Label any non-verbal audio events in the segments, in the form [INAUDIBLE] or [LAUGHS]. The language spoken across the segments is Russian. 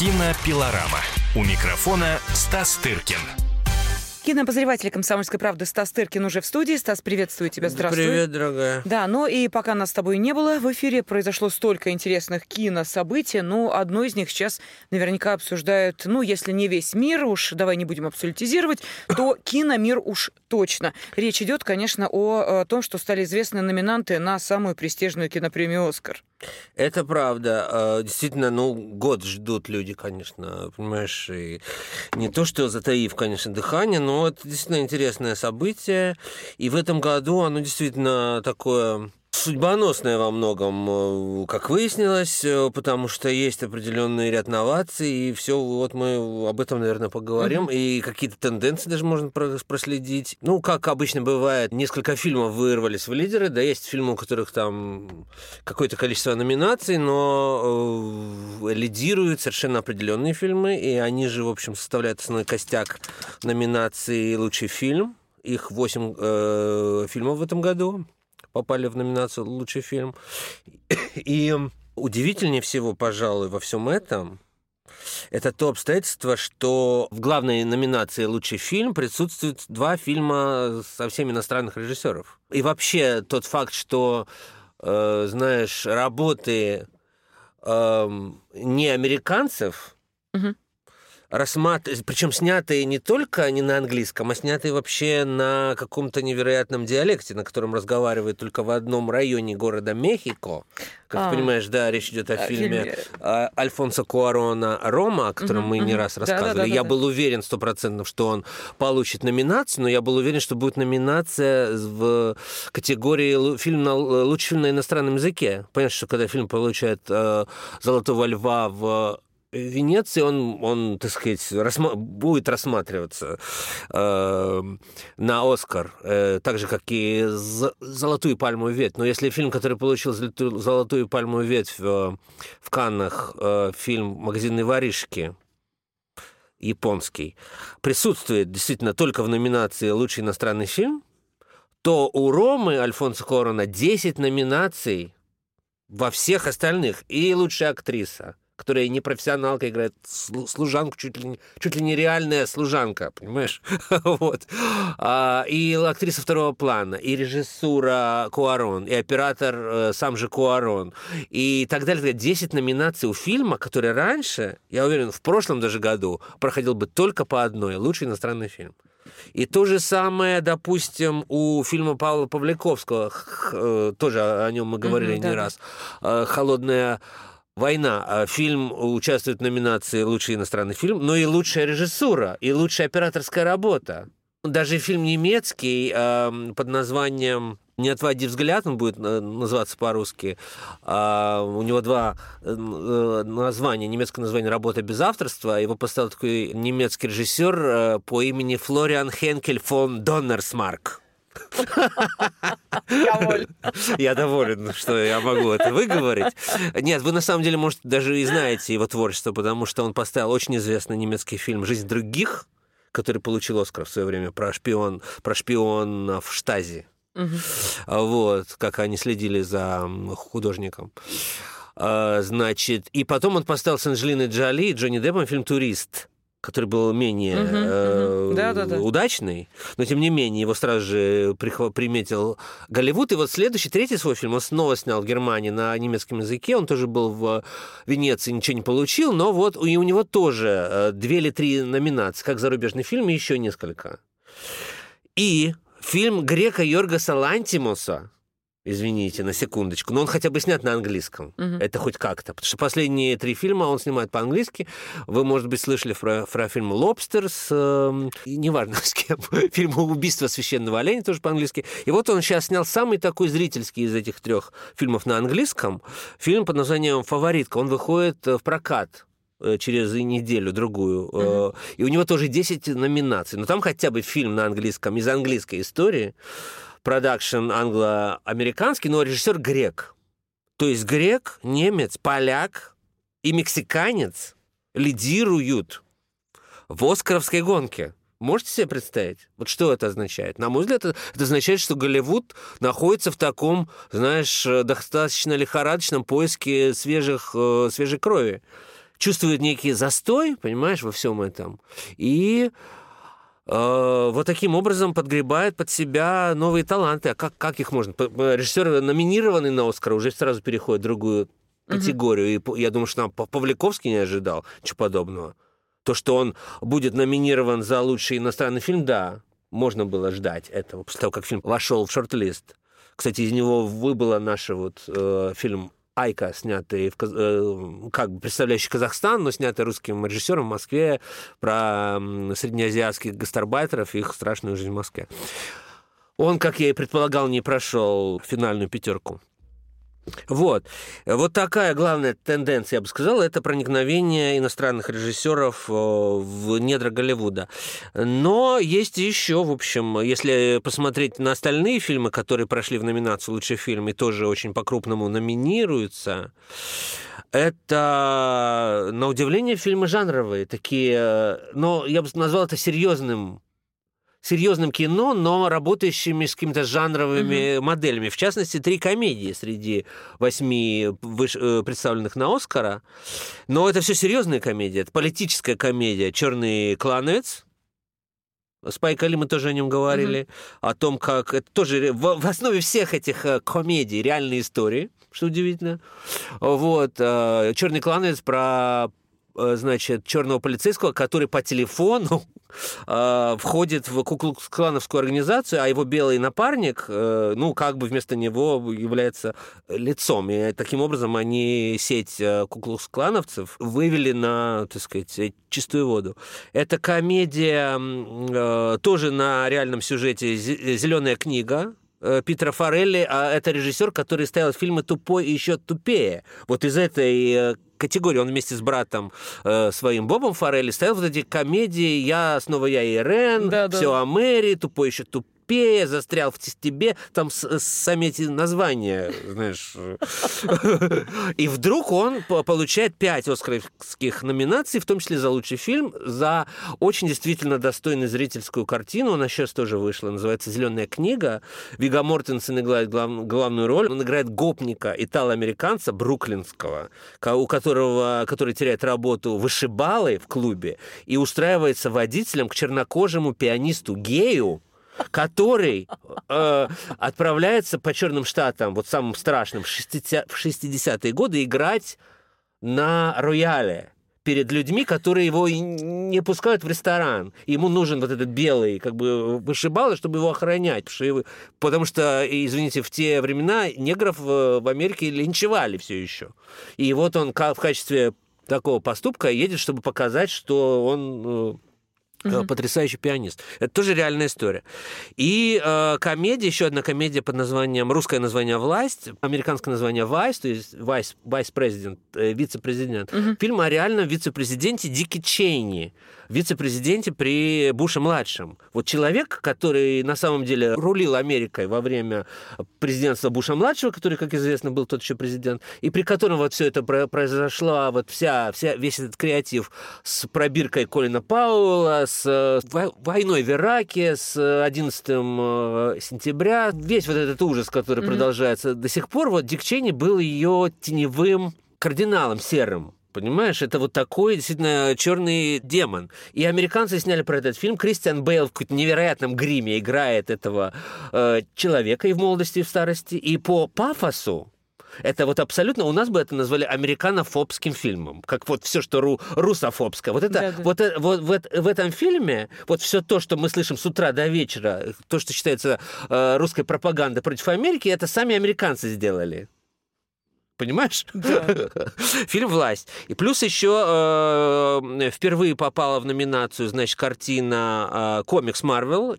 Кинопилорама. У микрофона Стас Тыркин. Кинообозреватель «Комсомольской правды» Стас Тыркин уже в студии. Стас, приветствую тебя, здравствуй. Привет, дорогая. Да, ну и пока нас с тобой не было, в эфире произошло столько интересных кинособытий, ну, одно из них сейчас наверняка обсуждают, ну, если не весь мир, уж давай не будем абсолютизировать, то [COUGHS] киномир уж точно. Речь идет, конечно, о, о том, что стали известны номинанты на самую престижную кинопремию «Оскар». Это правда. А, действительно, ну, год ждут люди, конечно, понимаешь, и не то, что затаив, конечно, дыхание, но это действительно интересное событие. И в этом году оно действительно такое судьбоносная во многом, э, как выяснилось, э, потому что есть определенный ряд новаций, и все, вот мы об этом, наверное, поговорим, mm-hmm. и какие-то тенденции даже можно проследить. Ну, как обычно бывает, несколько фильмов вырвались в лидеры, да, есть фильмы, у которых там какое-то количество номинаций, но э, лидируют совершенно определенные фильмы, и они же, в общем, составляют основной костяк номинации «Лучший фильм». Их восемь э, фильмов в этом году попали в номинацию «Лучший фильм». И удивительнее всего, пожалуй, во всем этом это то обстоятельство, что в главной номинации «Лучший фильм» присутствуют два фильма совсем иностранных режиссеров. И вообще тот факт, что, э, знаешь, работы э, не американцев, угу рассматривать, причем снятые не только не на английском, а снятые вообще на каком-то невероятном диалекте, на котором разговаривают только в одном районе города Мехико. Как а, ты понимаешь, да, речь идет о фильме, фильме а, Альфонсо Куарона «Рома», о котором угу, мы не раз рассказывали. Да, да, да, я да. был уверен стопроцентно, что он получит номинацию, но я был уверен, что будет номинация в категории фильм на, лучший фильм на иностранном языке. Понимаешь, что когда фильм получает э, «Золотого льва» в Венеции он, он так сказать, рассма- будет рассматриваться э, на Оскар, э, так же, как и «Золотую пальмовую ветвь». Но если фильм, который получил «Золотую пальмовую ветвь» в, в Каннах, э, фильм «Магазинные воришки», японский, присутствует действительно только в номинации «Лучший иностранный фильм», то у Ромы Альфонсо Корона 10 номинаций во всех остальных. И лучшая актриса, которая не профессионалка играет служанку, чуть ли, не, чуть ли не реальная служанка, понимаешь? [LAUGHS] вот. А, и актриса второго плана, и режиссура Куарон, и оператор э, сам же Куарон, и так далее. 10 номинаций у фильма, который раньше, я уверен, в прошлом даже году проходил бы только по одной. Лучший иностранный фильм. И то же самое, допустим, у фильма Павла Павликовского, э, тоже о нем мы говорили mm-hmm, не да. раз, э, «Холодная «Война». А фильм участвует в номинации «Лучший иностранный фильм», но и лучшая режиссура, и лучшая операторская работа. Даже фильм немецкий э, под названием «Не отводи взгляд», он будет э, называться по-русски. А, у него два э, названия. Немецкое название «Работа без авторства». Его поставил такой немецкий режиссер по имени Флориан Хенкель фон Доннерсмарк. Я доволен, что я могу это выговорить. Нет, вы на самом деле, может, даже и знаете его творчество, потому что он поставил очень известный немецкий фильм «Жизнь других», который получил Оскар в свое время про шпион, про шпион в Штази. Вот, как они следили за художником. А, значит, и потом он поставил с Анджелиной Джоли и Джонни Деппом фильм «Турист» который был менее uh-huh, uh-huh. Да, да, да. удачный, но тем не менее его сразу же приметил Голливуд. И вот следующий, третий свой фильм он снова снял в Германии на немецком языке. Он тоже был в Венеции, ничего не получил, но вот и у него тоже э, две или три номинации, как зарубежный фильм, и еще несколько. И фильм грека Йоргаса Лантимуса Извините, на секундочку. Но он хотя бы снят на английском. Угу. Это хоть как-то. Потому что последние три фильма он снимает по-английски. Вы, может быть, слышали про, про фильм «Лобстер» с... Э, неважно [LAUGHS] с кем. Фильм «Убийство священного оленя» тоже по-английски. И вот он сейчас снял самый такой зрительский из этих трех фильмов на английском. Фильм под названием «Фаворитка». Он выходит в прокат э, через неделю-другую. Uh-huh. И у него тоже 10 номинаций. Но там хотя бы фильм на английском из английской истории продакшн англо-американский, но режиссер грек. То есть грек, немец, поляк и мексиканец лидируют в оскаровской гонке. Можете себе представить? Вот что это означает? На мой взгляд, это, означает, что Голливуд находится в таком, знаешь, достаточно лихорадочном поиске свежих, э, свежей крови чувствует некий застой, понимаешь, во всем этом. И э, вот таким образом подгребает под себя новые таланты. А как, как их можно? Режиссер, номинированный на Оскар, уже сразу переходит в другую категорию. И я думаю, что нам Павликовский не ожидал ничего подобного. То, что он будет номинирован за лучший иностранный фильм, да, можно было ждать этого, после того, как фильм вошел в шорт-лист. Кстати, из него выбыло наш вот э, фильм Айка, снятый, в, э, как бы представляющий Казахстан, но снятый русским режиссером в Москве про среднеазиатских гастарбайтеров и их страшную жизнь в Москве. Он, как я и предполагал, не прошел финальную пятерку. Вот. Вот такая главная тенденция, я бы сказал, это проникновение иностранных режиссеров э, в недра Голливуда. Но есть еще, в общем, если посмотреть на остальные фильмы, которые прошли в номинацию «Лучший фильм» и тоже очень по-крупному номинируются, это, на удивление, фильмы жанровые, такие, э, но я бы назвал это серьезным серьезным кино, но работающими с какими-то жанровыми mm-hmm. моделями. В частности, три комедии среди восьми выш... Э, представленных на Оскара. Но это все серьезная комедия. Это политическая комедия. Черный клановец. Спайк Али, мы тоже о нем говорили, mm-hmm. о том, как это тоже в, в основе всех этих э, комедий реальные истории, что удивительно. Вот э, Черный клановец про значит, черного полицейского, который по телефону [LAUGHS] э, входит в Куклукс-клановскую организацию, а его белый напарник, э, ну, как бы вместо него является лицом. И таким образом они сеть э, Куклукс-клановцев вывели на, так сказать, чистую воду. Это комедия э, тоже на реальном сюжете «Зеленая книга», э, Питера Форелли, а это режиссер, который ставил фильмы «Тупой и еще тупее». Вот из этой э, категории. Он вместе с братом э, своим Бобом Форелли ставил вот эти комедии «Я снова я и Рен», да, «Все да. о Мэри», «Тупой еще тупее» тупее, застрял в тебе, там сами эти названия, знаешь. И вдруг он получает пять оскаровских номинаций, в том числе за лучший фильм, за очень действительно достойную зрительскую картину. Она сейчас тоже вышла, называется «Зеленая книга». Вига Мортенсен играет глав, главную роль. Он играет гопника, итало-американца, бруклинского, у которого, который теряет работу вышибалой в клубе и устраивается водителем к чернокожему пианисту-гею, который э, отправляется по черным штатам, вот самым страшным, в 60-е годы играть на рояле перед людьми, которые его не пускают в ресторан. Ему нужен вот этот белый, как бы, вышибалы, чтобы его охранять. Потому что, извините, в те времена негров в Америке линчевали все еще. И вот он в качестве такого поступка едет, чтобы показать, что он э, угу. потрясающий пианист. Это тоже реальная история. И э, комедия, еще одна комедия под названием, русское название «Власть», американское название «Вайс», то есть «Вайс», «Вайс-президент», э, вице-президент. Угу. Фильм о реальном вице-президенте Дики Чейни, вице-президенте при Буше-младшем. Вот человек, который на самом деле рулил Америкой во время президентства Буша-младшего, который, как известно, был тот еще президент, и при котором вот все это произошло, вот вся, вся, весь этот креатив с пробиркой Колина Пауэлла, с э, войной в Ираке, с 11 э, сентября, весь вот этот ужас, который mm-hmm. продолжается до сих пор, вот Дик Чейни был ее теневым кардиналом серым. Понимаешь, это вот такой действительно черный демон. И американцы сняли про этот фильм. Кристиан Бейл в каком-то невероятном гриме играет этого э, человека и в молодости, и в старости. И по пафосу, это вот абсолютно, у нас бы это назвали американофобским фильмом, как вот все, что ру, русофобское. Вот это, да, да. вот, э, вот в, в этом фильме, вот все то, что мы слышим с утра до вечера, то, что считается э, русской пропагандой против Америки, это сами американцы сделали понимаешь? Да. [LAUGHS] Фильм «Власть». И плюс еще э, впервые попала в номинацию, значит, картина э, комикс Марвел,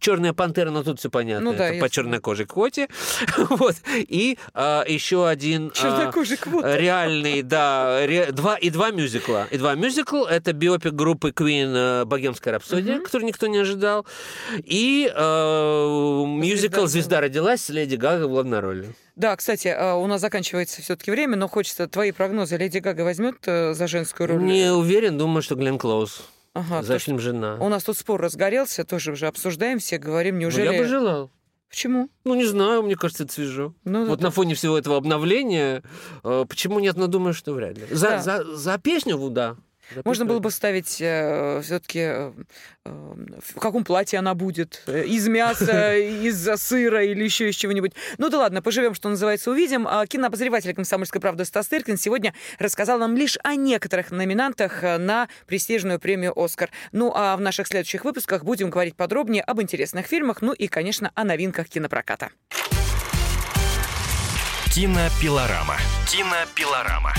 Черная пантера, но тут все понятно, ну, да, это по чернокожей квоте. [LAUGHS] вот. И э, еще один э, реальный, да, ре, два, и два мюзикла. И два мюзикла. Это биопик группы Queen «Богемская рапсодия», угу. который никто не ожидал. И э, мюзикл «Звезда родилась» с Леди Гага в главной роли. Да, кстати, а, у нас заканчивается все-таки время, но хочется твои прогнозы. Леди Гага возьмет э, за женскую роль? Не уверен, думаю, что Глен Клоуз. Ага, за фильм «Жена». У нас тут спор разгорелся, тоже уже обсуждаем, все говорим, неужели... Ну, я бы желал. Почему? Ну, не знаю, мне кажется, это свежо. Ну, вот это- на фоне всего этого обновления, э, почему нет, но думаю, что вряд ли. За, Да. за, за песню, да. За Можно было бы ставить все-таки в каком платье она будет, э, из мяса, [LAUGHS] из сыра или еще из чего-нибудь. Ну да ладно, поживем, что называется, увидим. А Кинообозреватель «Комсомольской правды» Стас Тыркин сегодня рассказал нам лишь о некоторых номинантах э, на престижную премию «Оскар». Ну а в наших следующих выпусках будем говорить подробнее об интересных фильмах, ну и, конечно, о новинках кинопроката. Кинопилорама. Кинопилорама.